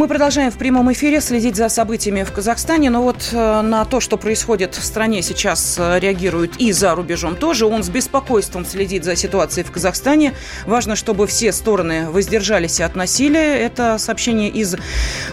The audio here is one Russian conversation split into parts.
Мы продолжаем в прямом эфире следить за событиями в Казахстане, но вот э, на то, что происходит в стране сейчас, э, реагирует и за рубежом тоже. Он с беспокойством следит за ситуацией в Казахстане. Важно, чтобы все стороны воздержались от насилия. Это сообщение из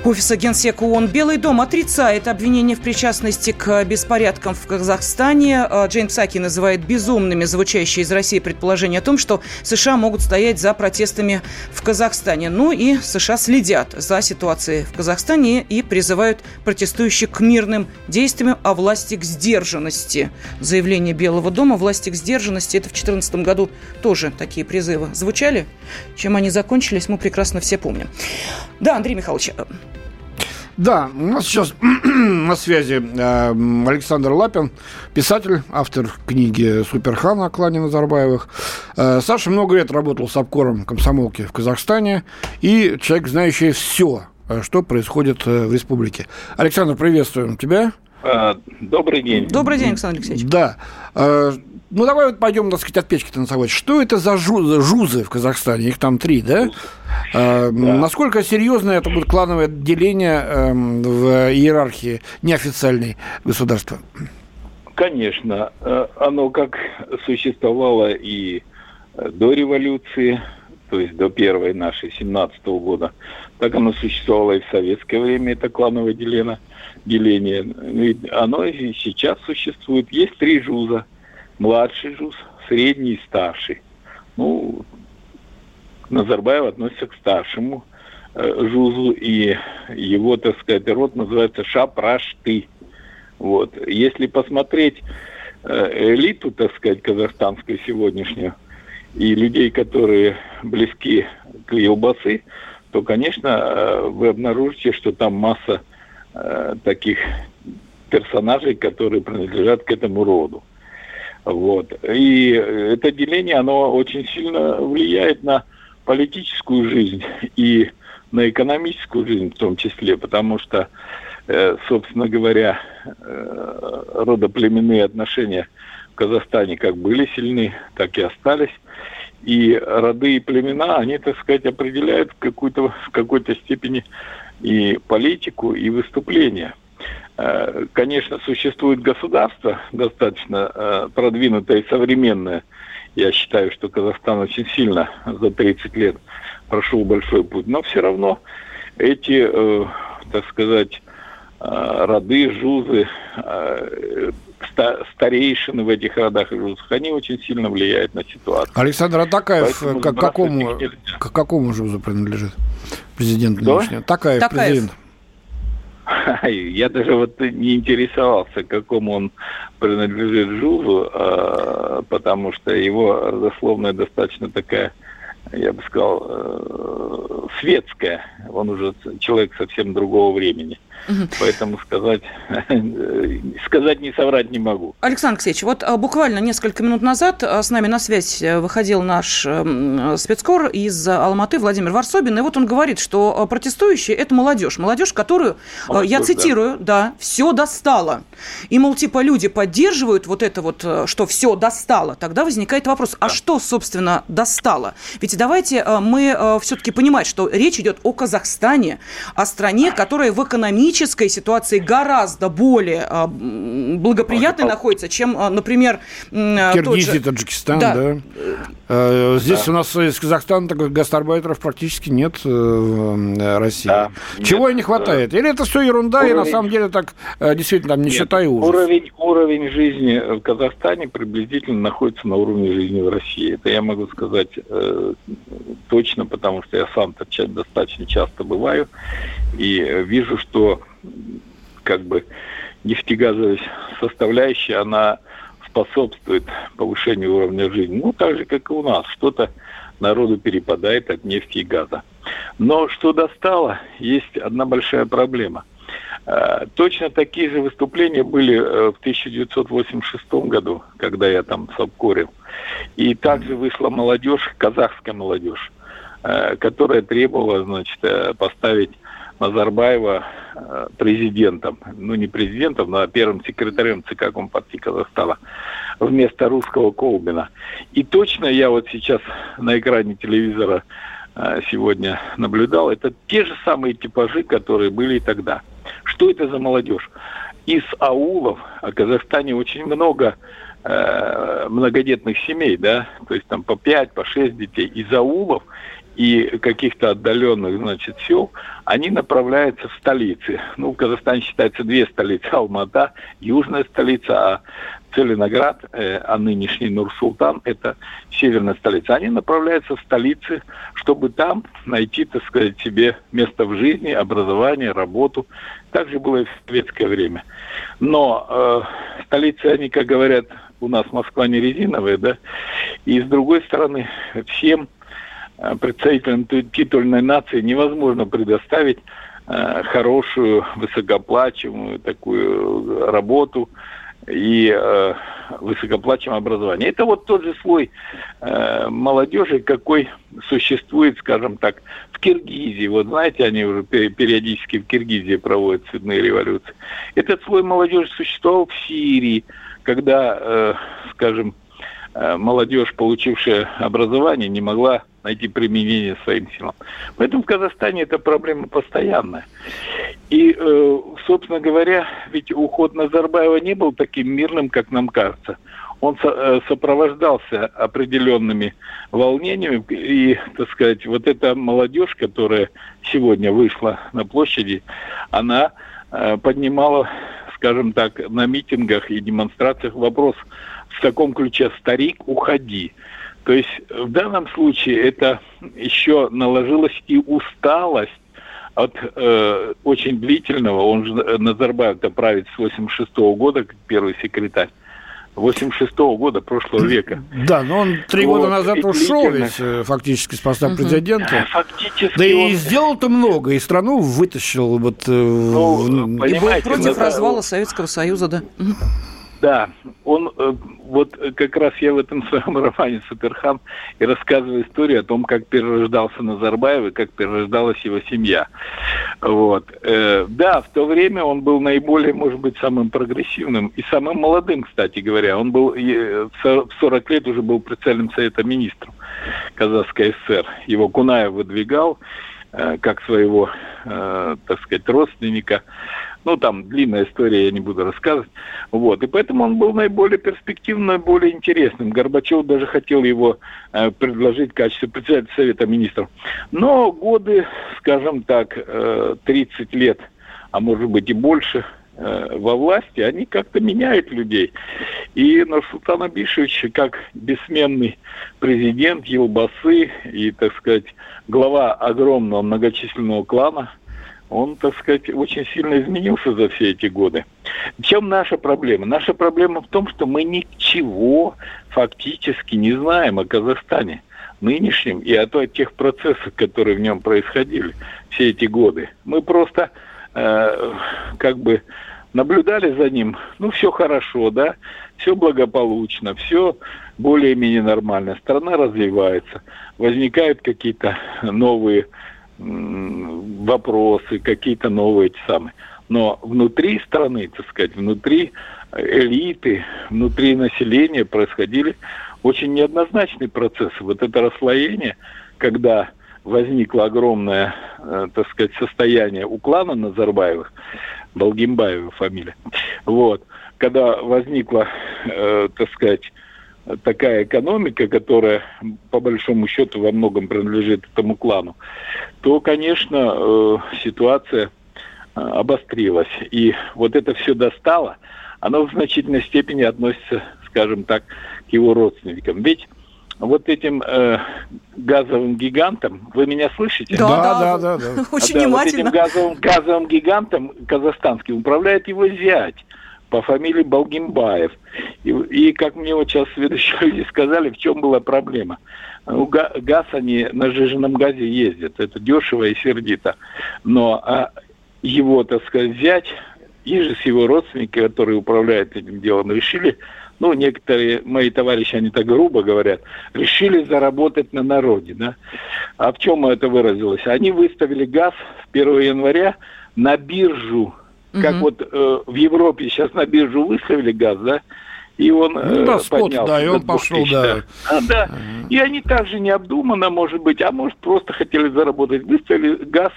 офиса Генсека ООН. Белый дом отрицает обвинение в причастности к беспорядкам в Казахстане. Э, Джейн Псаки называет безумными звучащие из России предположения о том, что США могут стоять за протестами в Казахстане. Ну и США следят за ситуацией ситуации в Казахстане и призывают протестующих к мирным действиям, а власти к сдержанности. Заявление Белого дома власти к сдержанности, это в 2014 году тоже такие призывы звучали. Чем они закончились, мы прекрасно все помним. Да, Андрей Михайлович, э, да, у нас сейчас на связи э, Александр Лапин, писатель, автор книги «Суперхан» о клане Назарбаевых. Э, Саша много лет работал с обкором комсомолки в Казахстане и человек, знающий все что происходит э, в республике. Александр, приветствуем тебя. А, добрый день. Добрый день, Александр Алексеевич. Да. Э, ну, давай вот пойдем, так сказать, от печки танцевать. Что это за жузы в Казахстане? Их там три, да? да. Насколько серьезно это будет клановое деление эм, в иерархии неофициальной государства? Конечно. Оно как существовало и до революции, то есть до первой нашей, 17 -го года, так оно существовало и в советское время, это клановое деление. деление. И оно и сейчас существует. Есть три жуза. Младший жуз, средний и старший. Ну, Назарбаев относится к старшему э, жузу, и его, так сказать, род называется Шапрашты. Вот. Если посмотреть э, элиту, так сказать, казахстанскую сегодняшнюю, и людей, которые близки к Елбасы, то, конечно, э, вы обнаружите, что там масса э, таких персонажей, которые принадлежат к этому роду. Вот. И это деление, оно очень сильно влияет на политическую жизнь и на экономическую жизнь в том числе, потому что, э, собственно говоря, родоплеменные отношения Казахстане как были сильны, так и остались и роды и племена, они, так сказать, определяют в, какой-то, в какой-то степени и политику, и выступление. Э, конечно, существует государство достаточно э, продвинутое и современное. Я считаю, что Казахстан очень сильно за 30 лет прошел большой путь. Но все равно эти, э, так сказать, роды, жузы, старейшины в этих родах и жузах, они очень сильно влияют на ситуацию. Александр Атакаев к какому, к какому жузу принадлежит президент Кто? нынешний? Такаев, Такаев, президент. Я даже вот не интересовался, к какому он принадлежит жузу, а, потому что его родословная достаточно такая, я бы сказал, э, светская. Он уже человек совсем другого времени. Поэтому сказать, сказать не соврать не могу. Александр Алексеевич, вот а, буквально несколько минут назад а, с нами на связь э, выходил наш эм, спецкор из Алматы Владимир Варсобин, и вот он говорит, что а, протестующие – это молодежь. Молодежь, которую, молодежь, я цитирую, да. да, все достало. И, мол, типа люди поддерживают вот это вот, э, что все достало. Тогда возникает вопрос, а что, собственно, достало? Ведь давайте э, мы все-таки понимать, что речь идет о Казахстане, о стране, которая в экономическом экономической ситуации гораздо более а, благоприятной а, находится, чем, а, например, Киргизия, же... Таджикистан, да. да. Э, здесь да. у нас из Казахстана таких гастарбайтеров практически нет э, в России. Да. Чего нет. не хватает? Или это все ерунда, уровень... и на самом деле так э, действительно там нищета и ужас? Уровень, уровень жизни в Казахстане приблизительно находится на уровне жизни в России. Это я могу сказать э, точно, потому что я сам достаточно часто бываю и вижу, что как бы нефтегазовая составляющая, она способствует повышению уровня жизни. Ну, так же, как и у нас. Что-то народу перепадает от нефти и газа. Но что достало, есть одна большая проблема. Э, точно такие же выступления были э, в 1986 году, когда я там сабкорил. И также вышла молодежь, казахская молодежь, которая требовала, значит, поставить Назарбаева президентом, ну не президентом, но первым секретарем ЦК Компартии Казахстана вместо русского Колбина. И точно я вот сейчас на экране телевизора сегодня наблюдал, это те же самые типажи, которые были и тогда. Что это за молодежь? Из аулов, в Казахстане очень много э, многодетных семей, да, то есть там по 5, по 6 детей, из аулов и каких-то отдаленных, значит, сел, они направляются в столицы. Ну, в Казахстане считается две столицы, Алмата, южная столица, а Целиноград, э, а нынешний Нур-Султан – это северная столица. Они направляются в столицы, чтобы там найти, так сказать, себе место в жизни, образование, работу. Так же было и в советское время. Но э, столицы, они, как говорят, у нас Москва не резиновая, да, и с другой стороны, всем представителям титульной нации невозможно предоставить э, хорошую, высокоплачиваемую такую работу, и э, высокоплачиваемое образование. Это вот тот же слой э, молодежи, какой существует, скажем так, в Киргизии. Вот знаете, они уже периодически в Киргизии проводят цветные революции. Этот слой молодежи существовал в Сирии, когда, э, скажем, э, молодежь, получившая образование, не могла найти применение своим силам. Поэтому в Казахстане эта проблема постоянная. И, э, собственно говоря, ведь уход Назарбаева не был таким мирным, как нам кажется. Он э, сопровождался определенными волнениями, и, так сказать, вот эта молодежь, которая сегодня вышла на площади, она э, поднимала, скажем так, на митингах и демонстрациях вопрос в таком ключе «старик, уходи». То есть в данном случае это еще наложилась и усталость от э, очень длительного, он же Назарбаев-то правит с 86 -го года, как первый секретарь, 86 -го года прошлого века. Да, но он три вот. года назад ушел ведь э, фактически с поста президента. Фактически да он... и сделал-то много, и страну вытащил вот... Э, ну, в... И был против развала Советского Союза, да. Да, он э, вот как раз я в этом своем романе «Суперхан» и рассказываю историю о том, как перерождался Назарбаев и как перерождалась его семья. Вот. Э, да, в то время он был наиболее, может быть, самым прогрессивным и самым молодым, кстати говоря. Он был в 40 лет уже был председателем Совета Министров Казахской ССР. Его Кунаев выдвигал э, как своего, так сказать, родственника. Ну, там длинная история, я не буду рассказывать. Вот. И поэтому он был наиболее перспективным, наиболее интересным. Горбачев даже хотел его э, предложить в качестве председателя Совета Министров. Но годы, скажем так, э, 30 лет, а может быть и больше, э, во власти, они как-то меняют людей. И Нурсултан Абишевич, как бессменный президент Елбасы и, так сказать, глава огромного многочисленного клана – он, так сказать, очень сильно изменился за все эти годы. В чем наша проблема? Наша проблема в том, что мы ничего фактически не знаем о Казахстане нынешнем и о тех процессах, которые в нем происходили все эти годы. Мы просто э, как бы наблюдали за ним, ну, все хорошо, да, все благополучно, все более-менее нормально, страна развивается, возникают какие-то новые вопросы, какие-то новые эти самые. Но внутри страны, так сказать, внутри элиты, внутри населения происходили очень неоднозначные процессы. Вот это расслоение, когда возникло огромное, э, так сказать, состояние у клана Назарбаевых, Балгимбаева фамилия, вот, когда возникла, э, так сказать, такая экономика, которая по большому счету во многом принадлежит этому клану, то, конечно, э, ситуация э, обострилась. И вот это все достало, оно в значительной степени относится, скажем так, к его родственникам. Ведь вот этим э, газовым гигантом, вы меня слышите? Да, да, да, да. да. Очень а, внимательно. Да, вот этим газовым, газовым гигантом казахстанским управляет его зять по фамилии Балгимбаев. И, и как мне вот сейчас следующие люди сказали, в чем была проблема. Ну, газ они на жиженном газе ездят, это дешево и сердито. Но а его, так сказать, взять, и же с его родственники, которые управляют этим делом, решили ну, некоторые мои товарищи, они так грубо говорят, решили заработать на народе, да. А в чем это выразилось? Они выставили газ с 1 января на биржу, как угу. вот э, в Европе сейчас на биржу выставили газ, да, и он ну, да, э, спот, поднялся. Да, и он пошел, да. А, да. Ага. И они также необдуманно, может быть, а может просто хотели заработать. Выставили газ,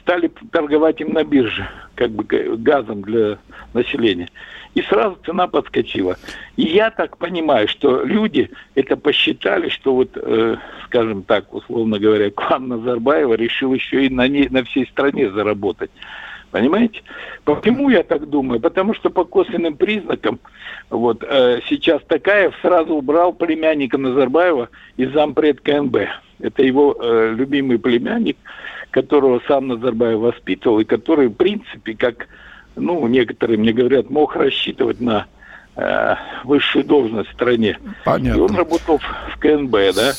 стали торговать им на бирже, как бы газом для населения. И сразу цена подскочила. И я так понимаю, что люди это посчитали, что вот, э, скажем так, условно говоря, клан Назарбаева решил еще и на, ней, на всей стране заработать. Понимаете? Почему я так думаю? Потому что по косвенным признакам вот э, сейчас Такаев сразу убрал племянника Назарбаева из зампред КНБ. Это его э, любимый племянник, которого сам Назарбаев воспитывал, и который, в принципе, как ну, некоторые мне говорят, мог рассчитывать на э, высшую должность в стране. Понятно. И он работал в, КНБ, да.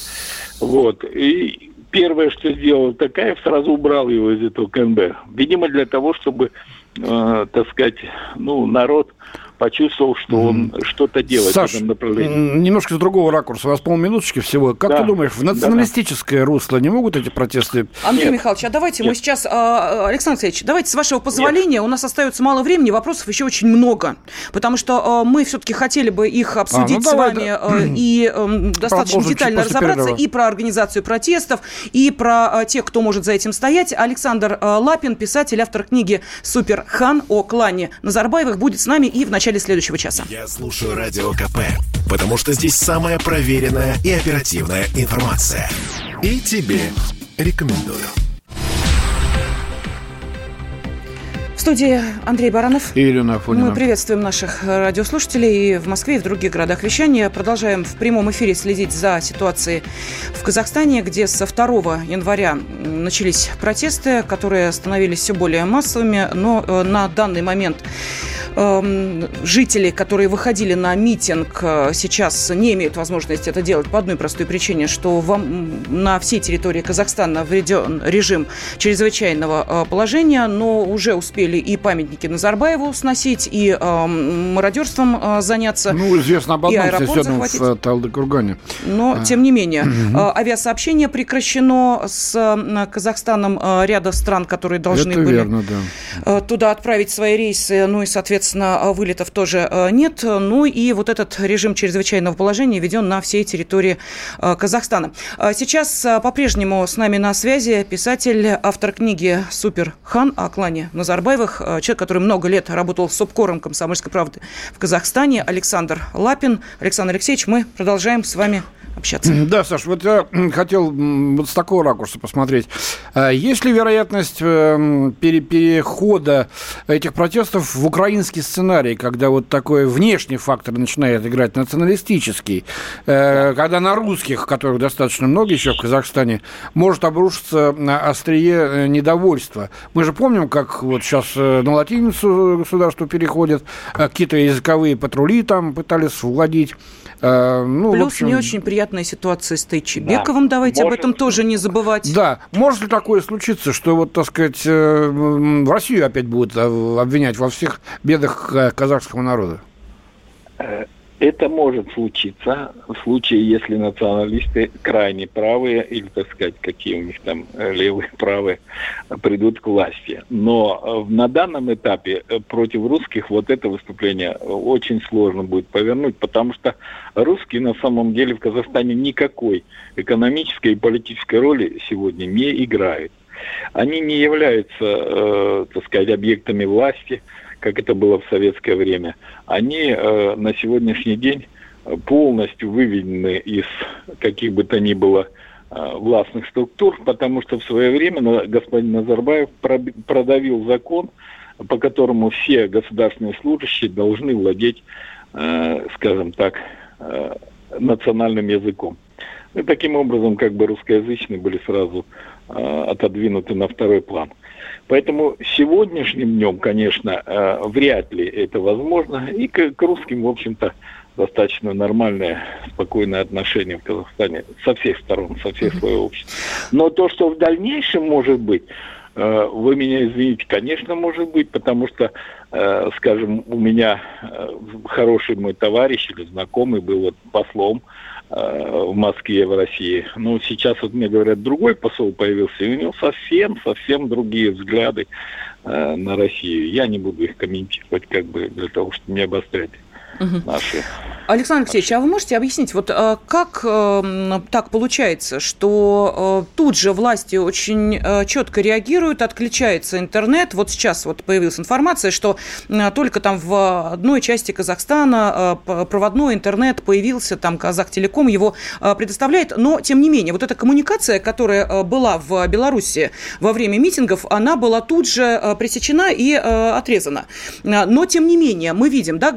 Вот. И первое, что сделал Такаев, сразу убрал его из этого КНБ. Видимо, для того, чтобы, э, так сказать, ну, народ почувствовал, что он что-то делает Саш, в этом направлении. немножко с другого ракурса. У вас полминуточки всего. Как да. ты думаешь, в националистическое да. русло не могут эти протесты? Андрей Нет. Михайлович, а давайте Нет. мы сейчас... А, Александр Алексеевич, давайте с вашего позволения, Нет. у нас остается мало времени, вопросов еще очень много. Потому что а, мы все-таки хотели бы их обсудить а, ну, с давай, вами да. и эм, достаточно детально разобраться перерыва. и про организацию протестов, и про тех, кто может за этим стоять. Александр Лапин, писатель, автор книги «Супер Хан» о клане Назарбаевых, будет с нами и в начале начале следующего часа. Я слушаю Радио КП, потому что здесь самая проверенная и оперативная информация. И тебе рекомендую. студии Андрей Баранов. И Елена Афонина. Мы приветствуем наших радиослушателей и в Москве, и в других городах вещания. Продолжаем в прямом эфире следить за ситуацией в Казахстане, где со 2 января начались протесты, которые становились все более массовыми, но э, на данный момент эм, жители, которые выходили на митинг, э, сейчас не имеют возможности это делать по одной простой причине, что вам на всей территории Казахстана введен режим чрезвычайного э, положения, но уже успели и памятники Назарбаеву сносить, и э, мародерством э, заняться. Ну, известно об одном связанном в Талдыкургане. Но, а. тем не менее, угу. авиасообщение прекращено с Казахстаном ряда стран, которые должны Это были верно, да. туда отправить свои рейсы, ну и, соответственно, вылетов тоже э, нет. Ну и вот этот режим чрезвычайного положения введен на всей территории э, Казахстана. Э, сейчас э, по-прежнему с нами на связи писатель, автор книги «Супер Хан» о клане э, человек, который много лет работал с СОПКОРом «Комсомольской правды» в Казахстане, Александр Лапин. Александр Алексеевич, мы продолжаем с вами общаться. Да, Саш, вот я хотел вот с такого ракурса посмотреть. А есть ли вероятность э, перехода этих протестов в украинский сценарий, когда вот такой внешний фактор начинает играть националистический, э, когда на русских, которых достаточно много еще в Казахстане, может обрушиться острие э, недовольства. Мы же помним, как вот сейчас на латиницу государство переходит, какие-то языковые патрули там пытались владеть. Ну, Плюс общем... не очень неприятная ситуация с Тайчебековым. Да. Давайте Может... об этом тоже не забывать. Да. Может ли такое случиться, что вот, так сказать, э, Россию опять будут э, обвинять во всех бедах э, казахского народа? Это может случиться в случае, если националисты крайне правые, или, так сказать, какие у них там э, левые, правые, придут к власти. Но э, на данном этапе э, против русских вот это выступление очень сложно будет повернуть, потому что русские на самом деле в Казахстане никакой экономической и политической роли сегодня не играют. Они не являются, э, так сказать, объектами власти – как это было в советское время, они э, на сегодняшний день полностью выведены из каких бы то ни было э, властных структур, потому что в свое время господин Назарбаев продавил закон, по которому все государственные служащие должны владеть, э, скажем так, э, национальным языком. И таким образом, как бы русскоязычные были сразу э, отодвинуты на второй план. Поэтому сегодняшним днем, конечно, э, вряд ли это возможно. И к, к русским, в общем-то, достаточно нормальное, спокойное отношение в Казахстане со всех сторон, со всех слоев общества. Но то, что в дальнейшем может быть, Э, вы меня извините, конечно, может быть, потому что, э, скажем, у меня хороший мой товарищ или знакомый был вот послом в Москве, в России. Ну, сейчас вот мне говорят, другой посол появился, и у него совсем, совсем другие взгляды на Россию. Я не буду их комментировать, как бы, для того, чтобы не обострять угу. наши. Александр Алексеевич, а вы можете объяснить, вот э, как э, так получается, что э, тут же власти очень четко реагируют, отключается интернет. Вот сейчас вот появилась информация, что только там в одной части Казахстана проводной интернет появился, там Казахтелеком его предоставляет, но тем не менее, вот эта коммуникация, которая была в Беларуси во время митингов, она была тут же пресечена и отрезана. Но тем не менее, мы видим, да,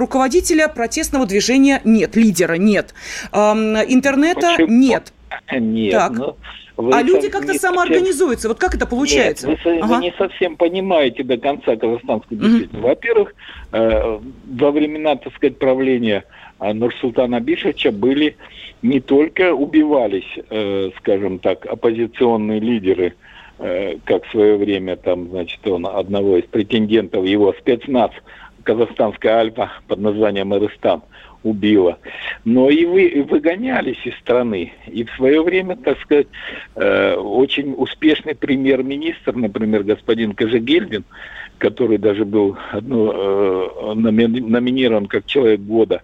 руководителя протестного движения нет, лидера нет, интернета Почему? нет. Нет. Так. Ну, вы а люди как-то самоорганизуются. Вот как это получается? Нет, вы, ага. вы не совсем понимаете до конца казахстанской действительности. Угу. Во-первых, э, во времена, так сказать, правления э, Нурсултана Абишевича были не только убивались, э, скажем так, оппозиционные лидеры, э, как в свое время там, значит, он одного из претендентов, его спецназ казахстанская Альпа под названием Эрыстан убила. Но и вы выгонялись из страны. И в свое время, так сказать, э, очень успешный премьер-министр, например, господин Кожегельдин, который даже был одно, э, номинирован как человек года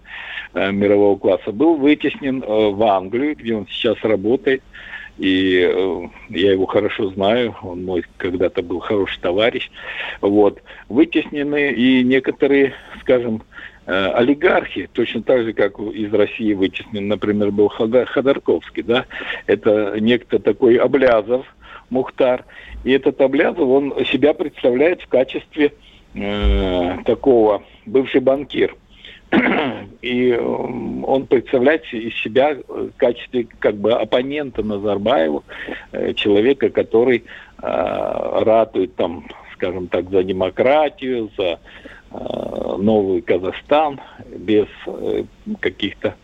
э, мирового класса, был вытеснен э, в Англию, где он сейчас работает. И э, я его хорошо знаю, он мой когда-то был хороший товарищ. Вот. Вытеснены и некоторые, скажем, э, олигархи, точно так же, как из России вытеснен, например, был Ходорковский, да, это некто такой Облязов, Мухтар, и этот Облязов, он себя представляет в качестве э, такого, бывший банкир – и он представляет из себя в качестве как бы оппонента Назарбаеву, э, человека, который э, ратует там, скажем так, за демократию, за э, новый Казахстан без э, каких-то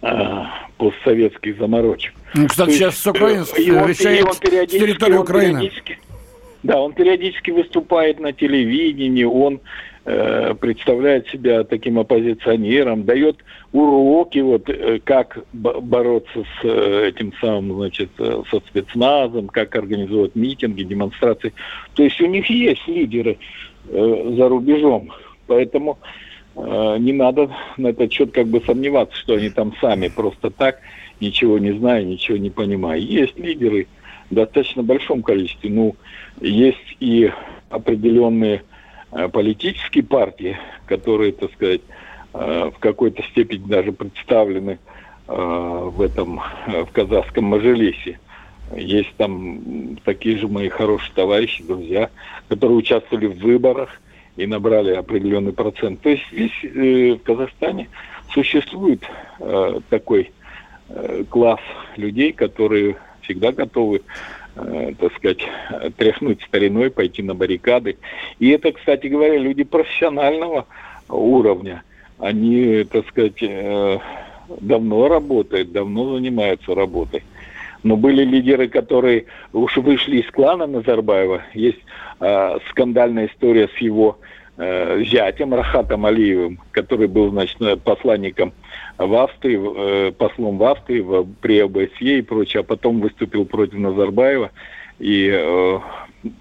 э, постсоветских заморочек. Ну, кстати, То сейчас с украинских вещает с территории Украины. Да, он периодически выступает на телевидении, он Э, представляет себя таким оппозиционером, дает уроки, вот, э, как бороться с э, этим самым, значит, со спецназом, как организовать митинги, демонстрации. То есть у них есть лидеры за рубежом, поэтому не надо на этот счет как бы сомневаться, что они там сами просто так, ничего не зная, ничего не понимая. Есть лидеры в достаточно большом количестве. Ну, есть и определенные Э, политические партии, которые, так сказать, э, в какой-то степени даже представлены э, в этом, в казахском Мажилисе. Есть там такие же мои хорошие товарищи, друзья, которые участвовали в выборах и набрали определенный процент. То есть здесь в Казахстане существует такой класс людей, которые всегда готовы э, так сказать, тряхнуть стариной, пойти на баррикады. И это, кстати говоря, люди профессионального уровня. Они, так сказать, э, давно работают, давно занимаются работой. Но были лидеры, которые уж вышли из клана Назарбаева. Есть э, скандальная история с его э, зятем Рахатом Алиевым, который был, значит, посланником в Австрии, э, послом в Австрии, в, при ОБСЕ и прочее, а потом выступил против Назарбаева и э,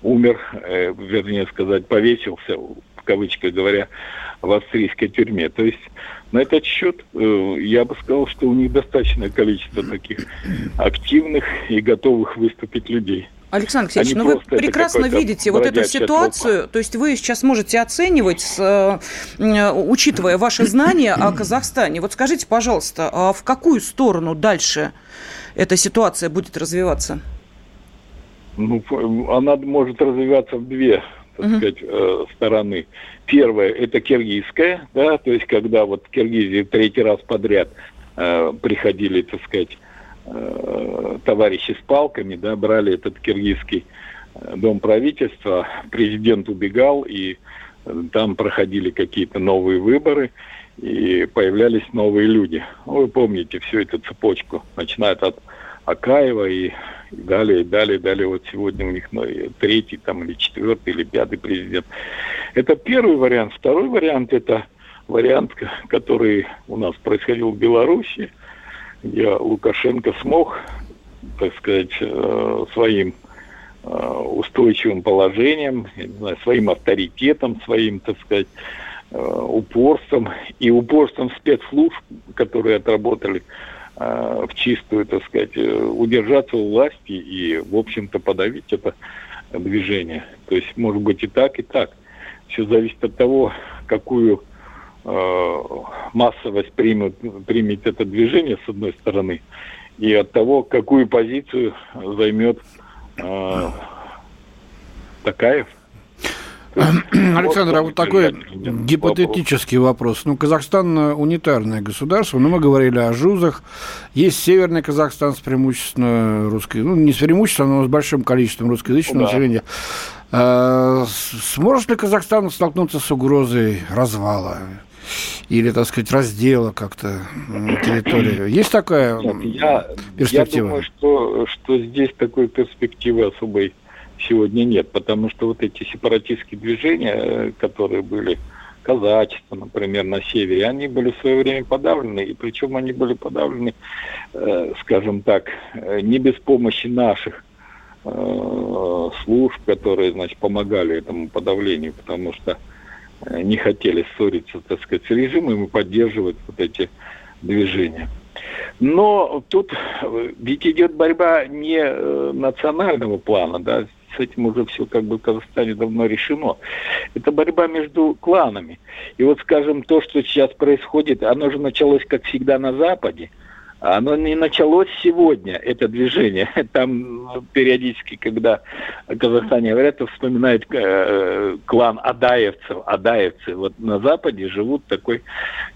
умер, э, вернее сказать, повесился, в кавычках говоря, в австрийской тюрьме. То есть на этот счет э, я бы сказал, что у них достаточное количество таких активных и готовых выступить людей. Александр Алексеевич, ну вы прекрасно видите вот эту ситуацию, толпа. то есть вы сейчас можете оценивать, с, э, учитывая ваши знания о Казахстане. Вот скажите, пожалуйста, а в какую сторону дальше эта ситуация будет развиваться? Ну, она может развиваться в две так uh сказать, э, стороны. Первое – это киргизская, да, то есть когда вот в Киргизии третий раз подряд э, приходили, так сказать, Э, товарищи с палками, да, брали этот киргизский э, дом правительства, президент убегал, и э, там проходили какие-то новые выборы, и появлялись новые люди. Ну, вы помните всю эту цепочку, начиная от Акаева и далее, далее, далее. Вот сегодня у них ну, третий там или четвертый или пятый президент. Это первый вариант. Второй вариант – это вариант, который у нас происходил в Беларуси, где Лукашенко смог, так сказать, э, своим э, устойчивым положением, знаю, своим авторитетом, своим, так сказать, э, упорством и упорством спецслужб, которые отработали в чистую, так сказать, удержаться у власти и, в общем-то, подавить это движение. То есть, может быть, и так, и так. Все зависит от того, какую массовость примет, примет это движение, с одной стороны, и от того, какую позицию займет э, Такаев. Александр, а вот такой гипотетический вопрос. Ну, Казахстан унитарное государство, но мы говорили о жузах. Есть Северный Казахстан с преимущественно русской, ну, не с преимущественно, но с большим количеством русскоязычного да. населения. А, сможет ли Казахстан столкнуться с угрозой развала? Или, так сказать, раздела как-то территории. Есть такая Нет, я, перспектива? Я думаю, что, что здесь такой перспективы особой сегодня нет, потому что вот эти сепаратистские движения, которые были казачество, например, на севере, они были в свое время подавлены, и причем они были подавлены, э, скажем так, э, не без помощи наших э, служб, которые, значит, помогали этому подавлению, потому что Э, не хотели ссориться, так сказать, с режимом и поддерживать вот эти движения. Но тут э, ведь идет борьба не э, национального плана, да, с этим уже все как бы в Казахстане давно решено. Это борьба между кланами. И вот, скажем, то, что сейчас происходит, оно же началось, как всегда, на Западе – оно не началось сегодня, это движение. Там периодически, когда Казахстане говорят, вспоминают э, клан Адаевцев. Адаевцы. Вот на Западе живут такой,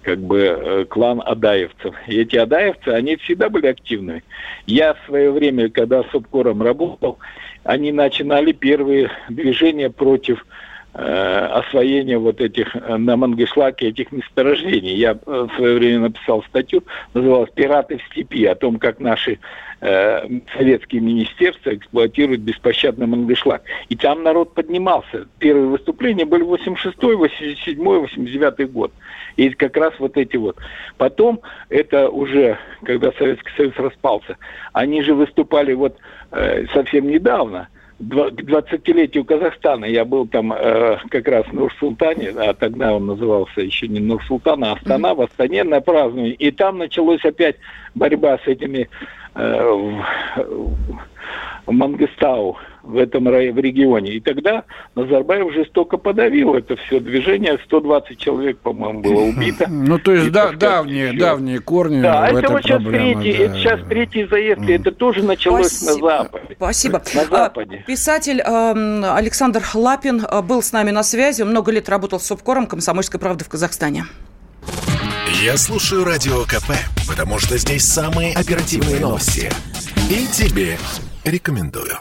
как бы, э, клан Адаевцев. И эти Адаевцы, они всегда были активными. Я в свое время, когда с Обкором работал, они начинали первые движения против освоения вот этих э, на Мангышлаке этих месторождений. Я э, в свое время написал статью, называлась «Пираты в степи», о том, как наши э, советские министерства эксплуатируют беспощадно Мангышлак. И там народ поднимался. Первые выступления были 86-й, 87-й, 89-й год. И как раз вот эти вот. Потом, это уже, когда Советский Союз распался, они же выступали вот э, совсем недавно – 20-летию Казахстана. Я был там э, как раз в Нур-Султане, а тогда он назывался еще не Нур-Султан, а Астана, в Астане на праздновании. И там началась опять борьба с этими э, в Мангыстау, в этом в регионе. И тогда Назарбаев жестоко подавил это все движение. 120 человек, по-моему, было убито. Ну, то есть да, давние, давние корни Да, это вот сейчас третий, да. это сейчас третий заезд, и это тоже началось Спасибо. на Западе. Спасибо. На Западе. Писатель э, Александр Лапин э, был с нами на связи, много лет работал с Собкором «Комсомольской правды» в Казахстане. Я слушаю Радио КП, потому что здесь самые оперативные новости. И тебе рекомендую.